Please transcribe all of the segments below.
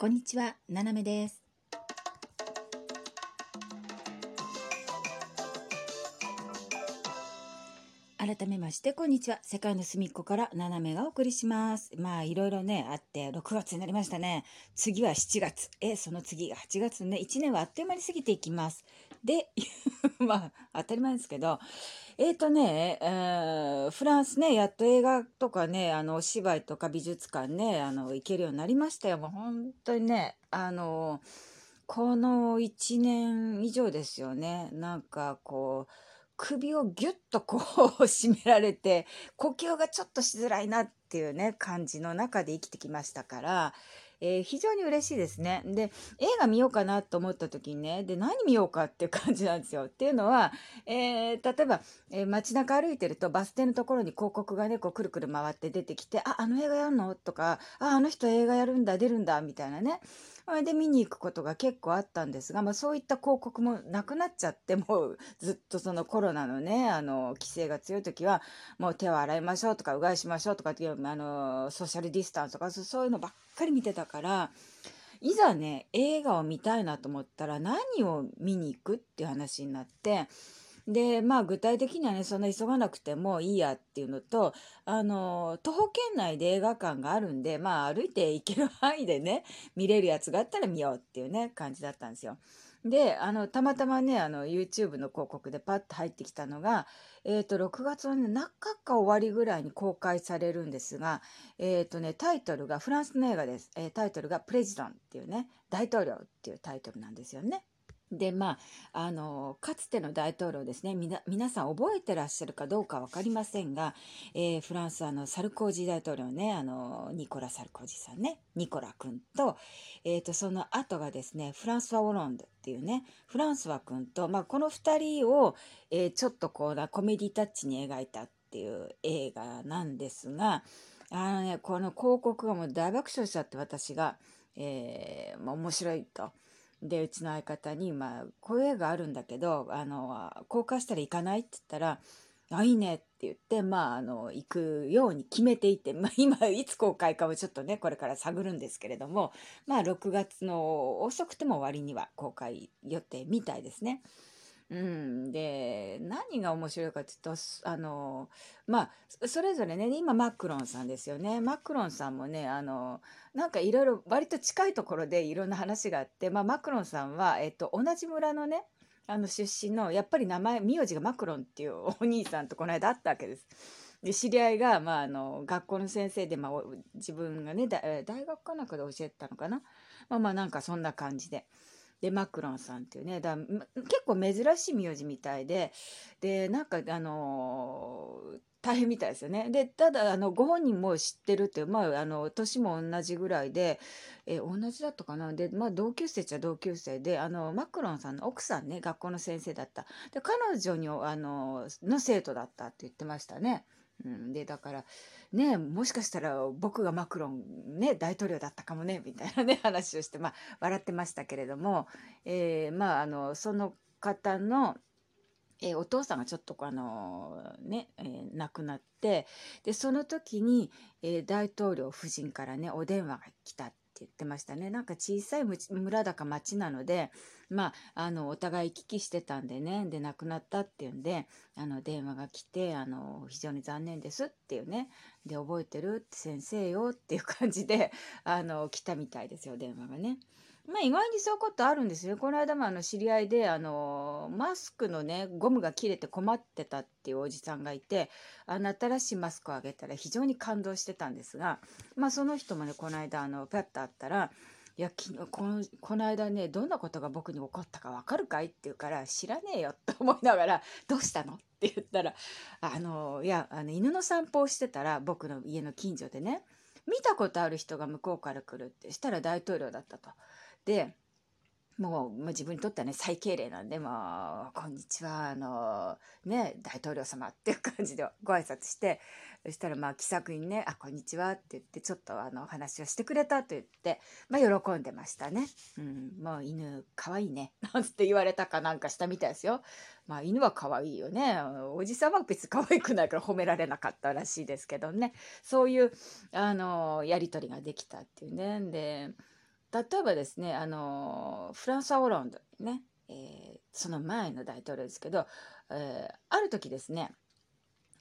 こんにちは、ななめです。改めまして、こんにちは。世界の隅っこからななめがお送りします。まあ、いろいろね、あって、6月になりましたね。次は7月。え、その次が8月ね。1年はあっという間に過ぎていきます。で、まあ、当たり前ですけど、えーとね、えーフランスね、やっと映画とかね、あの、お芝居とか美術館ね、あの、行けるようになりましたよ。もう本当にね、あの、この1年以上ですよね。なんかこう、首をギュッとこう締められて、呼吸がちょっとしづらいなっていうね、感じの中で生きてきましたから、えー非常に嬉しいですね。で、映画見ようかなと思った時にね、で、何見ようかっていう感じなんですよ。っていうのは、えー例えば、えー街中歩いてるとバス停のところに広告がね、こうくるくる回って出てきて、あ、あの映画やるの？とか、あ、あの人映画やるんだ、出るんだ、みたいなね。それで見に行くことが結構あったんですが、まあそういった広告もなくなっちゃって、もう ずっとそのコロナのね、あの、規制が強い時は、もう手を洗いましょうとか、うがいしましょうとかっていう、あの、ソーシャルディスタンスとか、そうそういうのばっかり見てたから、いざね、映画を見たいなと思ったら何を見に行くっていう話になって、で、まあ具体的にはね、そんな急がなくてもいいやっていうのと、あの、徒歩圏内で映画館があるんで、まあ歩いて行ける範囲でね、見れるやつがあったら見ようっていうね、感じだったんですよ。で、あの、たまたまね、あの、YouTube の広告でパッと入ってきたのが、えっと、6月のね、中か終わりぐらいに公開されるんですが、えっとね、タイトルが、フランスの映画です。えータイトルがプレジダンっていうね、大統領っていうタイトルなんですよね。で、まあ、あの、かつての大統領ですね、皆さん覚えてらっしゃるかどうかわかりませんが、えーフランス、あの、サルコージ大統領ね、あの、ニコラ・サルコージさんね、ニコラ君と、えっと、その後がですね、フランスワ・オロンドっていうね、フランスワ君と、まあ、この二人を、えーちょっとこうな、コメディタッチに描いたっていう映画なんですが、あのね、この広告がもう大爆笑しちゃって、私が、えーまあ、面白いと。で、うちの相方に、まあ、こういう映画あるんだけど、あの、公開したら行かないって言ったら、あ、いいねって言って、まあ、あの、行くように決めていて、まあ、今、いつ公開かをちょっとね、これから探るんですけれども、まあ、6月の遅くても終わりには公開予定みたいですね。うん、で何が面白いかというとあのまあそれぞれね今マクロンさんですよねマクロンさんもねあのなんかいろいろ割と近いところでいろんな話があって、まあ、マクロンさんは、えっと、同じ村のねあの出身のやっぱり名前名字がマクロンっていうお兄さんとこの間会ったわけです。で知り合いが、まあ、あの学校の先生で、まあ、自分がね大学かなんかで教えてたのかなまあまあなんかそんな感じで。でマクロンさんっていうねだ結構珍しい名字みたいででなんかあのー大変みたいですよね。でただあのご本人も知ってるっていうまああの年も同じぐらいで、え同じだったかな？でまあ同級生っちゃ同級生であのマクロンさんの奥さんね学校の先生だったで彼女にあのの生徒だったって言ってましたね。うん、でだからねもしかしたら僕がマクロンね大統領だったかもねみたいなね 話をしてまあ笑ってましたけれども、えーまああのその方の、えーお父さんがちょっとあのね、えー亡くなってでその時に、えー大統領夫人からねお電話が来たって言ってましたね。なんか小さい村だか町なのでまああのお互い行き来してたんでね。で亡くなったっていうんであの電話が来てあの非常に残念ですっていうね。で覚えてるって先生よっていう感じであの来たみたいですよ電話がね。まあ意外にそういうことあるんですよ。この間もあの知り合いであのマスクのねゴムが切れて困ってたっていうおじさんがいてあの新しいマスクをあげたら非常に感動してたんですが、まあ、その人もねこの間あのパッと会ったら「いや昨日このこの間ねどんなことが僕に起こったかわかるかい?」って言うから「知らねえよ」と思いながら「どうしたの?」って言ったら「あのいやあの犬の散歩をしてたら僕の家の近所でね見たことある人が向こうから来るってしたら大統領だったと。でもう、まあ、自分にとってはね最敬礼なんで「もうこんにちはあのね大統領様」っていう感じでご挨拶してそしたらまあ気さくにね「あこんにちは」って言ってちょっとあの話をしてくれたと言って、まあ、喜んでましたね。うん、もう犬かわいいねなんて言われたかなんかしたみたいですよ。まあ犬は可愛いよね。おじさんは別に可愛くないから褒められなかったらしいですけどね。そういうあのやり取りができたっていうね。で例えばですねあのフランス・オランドね、えー、その前の大統領ですけど、えー、ある時ですね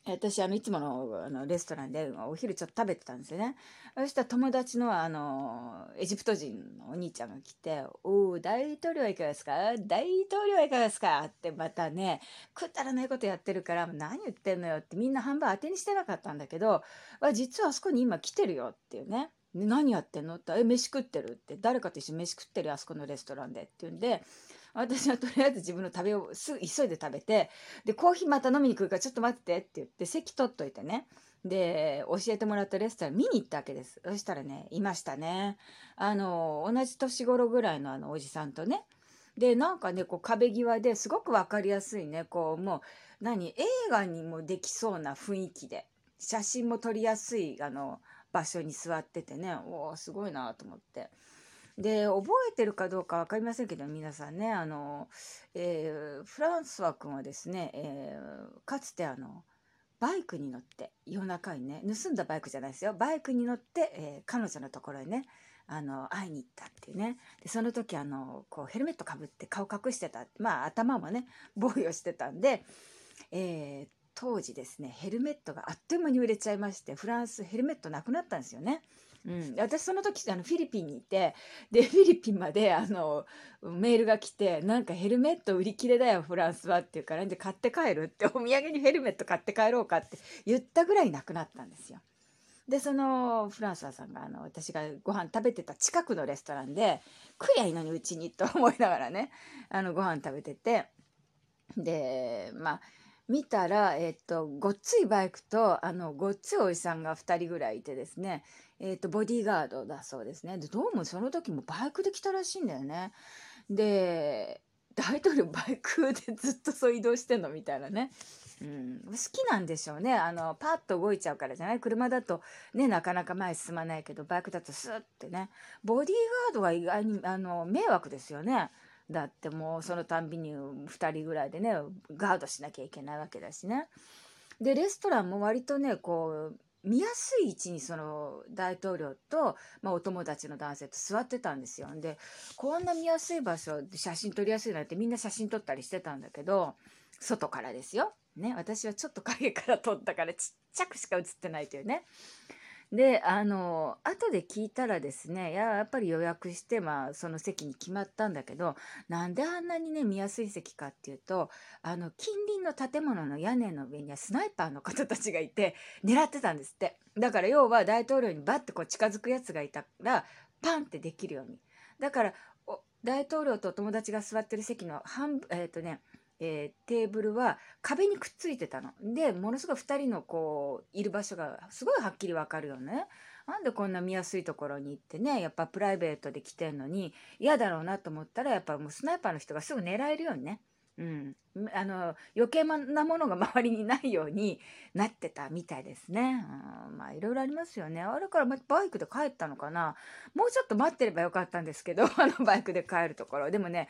私あのいつものあのレストランでお昼ちょっと食べてたんですよね。そしたら友達のあのエジプト人のお兄ちゃんが来て「おお大統領はいかがですか？大統領はいかがですか?」ってまたねくだらないことやってるから「何言ってんのよ」ってみんな半分当てにしてなかったんだけど「実はあそこに今来てるよ」っていうねね。何やってんの？って「え飯食ってる」って「誰かと一緒に飯食ってる？あそこのレストランで」って言うんで私はとりあえず自分の食べをすぐ急いで食べてでコーヒーまた飲みに来るからちょっと待ってって言って席取っといてね。で教えてもらったレストラン見に行ったわけです。そしたらねいましたね。あの同じ年頃ぐらいのあのおじさんとね。でなんかねこう壁際ですごく分かりやすいねこうもう何映画にもできそうな雰囲気で写真も撮りやすいあの場所に座っててねおおすごいなと思って。で覚えてるかどうか分かりませんけど皆さんねあの、えー、フランスワ君はですね、えー、かつてあのバイクに乗って夜中にね盗んだバイクじゃないですよバイクに乗って、えー、彼女のところにねあの会いに行ったっていうねでその時あのこうヘルメットかぶって顔隠してたまあ頭もね防御してたんで、えー、当時ですねヘルメットがあっという間に売れちゃいましてフランスヘルメットなくなったんですよね。うん、私その時あのフィリピンにいてでフィリピンまであのメールが来てなんかヘルメット売り切れだよフランスはっていうからで買って帰るってお土産にヘルメット買って帰ろうかって言ったぐらいなくなったんですよ。でそのフランスさんがあの私がご飯食べてた近くのレストランで食えやいいのにうちにと思いながらねあのご飯食べててでまあ見たら、えっと、ごっついバイクとあのごっついおじさんが2人ぐらいいてですね、えっと、ボディーガードだそうですねでどうもその時もバイクで来たらしいんだよね。で大統領バイクでずっとそう移動してんのみたいなね。うん、好きなんでしょうねあのパッと動いちゃうからじゃない？車だとねなかなか前進まないけどバイクだとスッてねボディーガードは意外にあの迷惑ですよね。だってもうそのたんびに2人ぐらいでねガードしなきゃいけないわけだしね。でレストランも割とねこう見やすい位置にその大統領と、まあ、お友達の男性と座ってたんですよ。でこんな見やすい場所で写真撮りやすいなんてみんな写真撮ったりしてたんだけど外からですよ。ね私はちょっと影から撮ったからちっちゃくしか写ってないというね。であの後で聞いたらですねいややっぱり予約して、まあ、その席に決まったんだけどなんであんなにね見やすい席かっていうとあの近隣の建物の屋根の上にはスナイパーの方たちがいて狙ってたんですって。だから要は大統領にバッてこう近づくやつがいたらパンってできるように。だから大統領と友達が座ってる席の半分えっ、ー、とねえー、テーブルは壁にくっついてたの。でものすごい2人のこういる場所がすごいはっきり分かるよね。なんでこんな見やすいところに行ってねやっぱプライベートで来てんのに嫌だろうなと思ったらやっぱもうスナイパーの人がすぐ狙えるようにねうん、あの余計なものが周りにないようになってたみたいですね。うん、まあいろいろありますよね。あれからバイクで帰ったのかな。もうちょっと待ってればよかったんですけど あのバイクで帰るところ。でもね、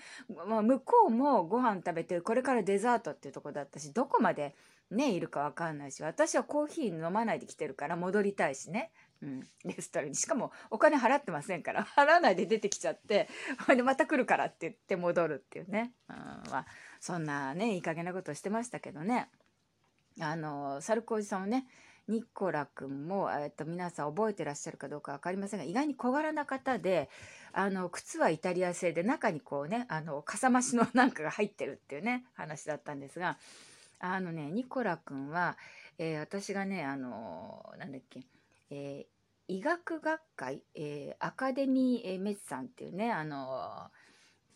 まあ、向こうもご飯食べてこれからデザートっていうとこだったしどこまでねいるか分かんないし私はコーヒー飲まないで来てるから戻りたいしね。うん、レストランに。しかもお金払ってませんから 払わないで出てきちゃって でまた来るからって言って戻るっていうね、うん。まあ、そんなねいい加減なことをしてましたけどね。あのサルコージさんはねニコラ君も、えっと、皆さん覚えてらっしゃるかどうか分かりませんが意外に小柄な方であの靴はイタリア製で中にこうねあのかさ増しのなんかが入ってるっていうね話だったんですがあのねニコラ君は、えー、私がねあのなんだっけ、えー、医学学会、えー、アカデミー・メッサンっていうねあの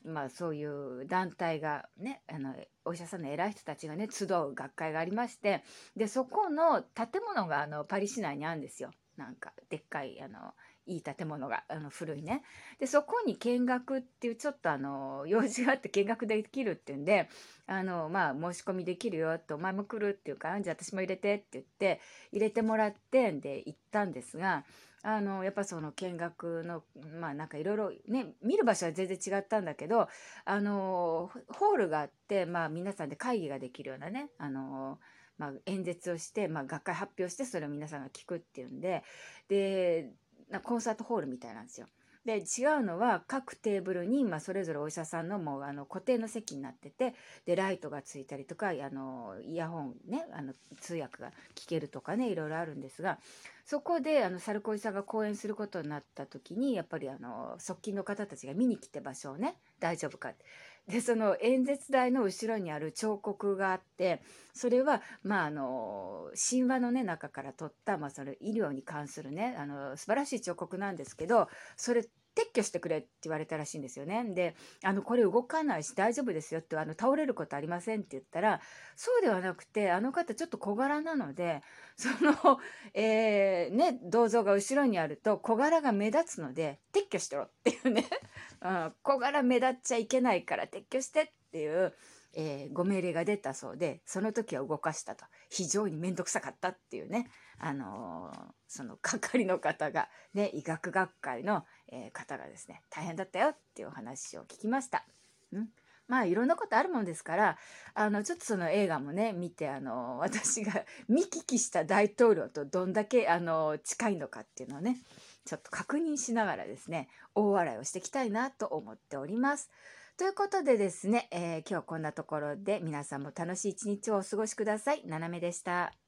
まあ、そういう団体がねあのお医者さんの偉い人たちがね集う学会がありましてでそこの建物があのパリ市内にあるんですよ。なんかでっかいあのいい建物があの古いね。でそこに見学っていうちょっとあの 用事があって見学できるっていうんであのまあ申し込みできるよってお前も来るっていうからじゃあ私も入れてって言って入れてもらってで行ったんですがあのやっぱその見学のまあなんかいろいろね見る場所は全然違ったんだけどあのホールがあって、まあ、皆さんで会議ができるようなねあの、まあ、演説をして、まあ、学会発表してそれを皆さんが聞くっていうんででなコンサートホールみたいなんですよ。で違うのは各テーブルに、まあ、それぞれお医者さんのもうあの固定の席になっててでライトがついたりとかあのイヤホンねあの通訳が聞けるとかねいろいろあるんですがそこであのサルコイさんが講演することになった時にやっぱりあの側近の方たちが見に来て場所をね大丈夫かでその演説台の後ろにある彫刻があってそれはまああの神話のね中から取った、まあ、それ医療に関するねあの素晴らしい彫刻なんですけどそれ撤去してくれって言われたらしいんですよね。で、あの、これ動かないし大丈夫ですよって、あの、倒れることありませんって言ったら、そうではなくて、あの方ちょっと小柄なので、その、えー、ね、銅像が後ろにあると小柄が目立つので、撤去してろっていうね、うん、小柄目立っちゃいけないから撤去してっていう、えー、ご命令が出たそうで、その時は動かしたと。非常に面倒くさかったっていうね、あのー、その係の方が、ね、医学学会の、えー、方がですね、大変だったよっていうお話を聞きました。んまあいろんなことあるもんですからあのちょっとその映画もね見てあの私が 見聞きした大統領とどんだけあの近いのかっていうのをねちょっと確認しながらですね大笑いをしていきたいなと思っております。ということでですね、えー、今日こんなところで皆さんも楽しい一日をお過ごしください。ななめでした。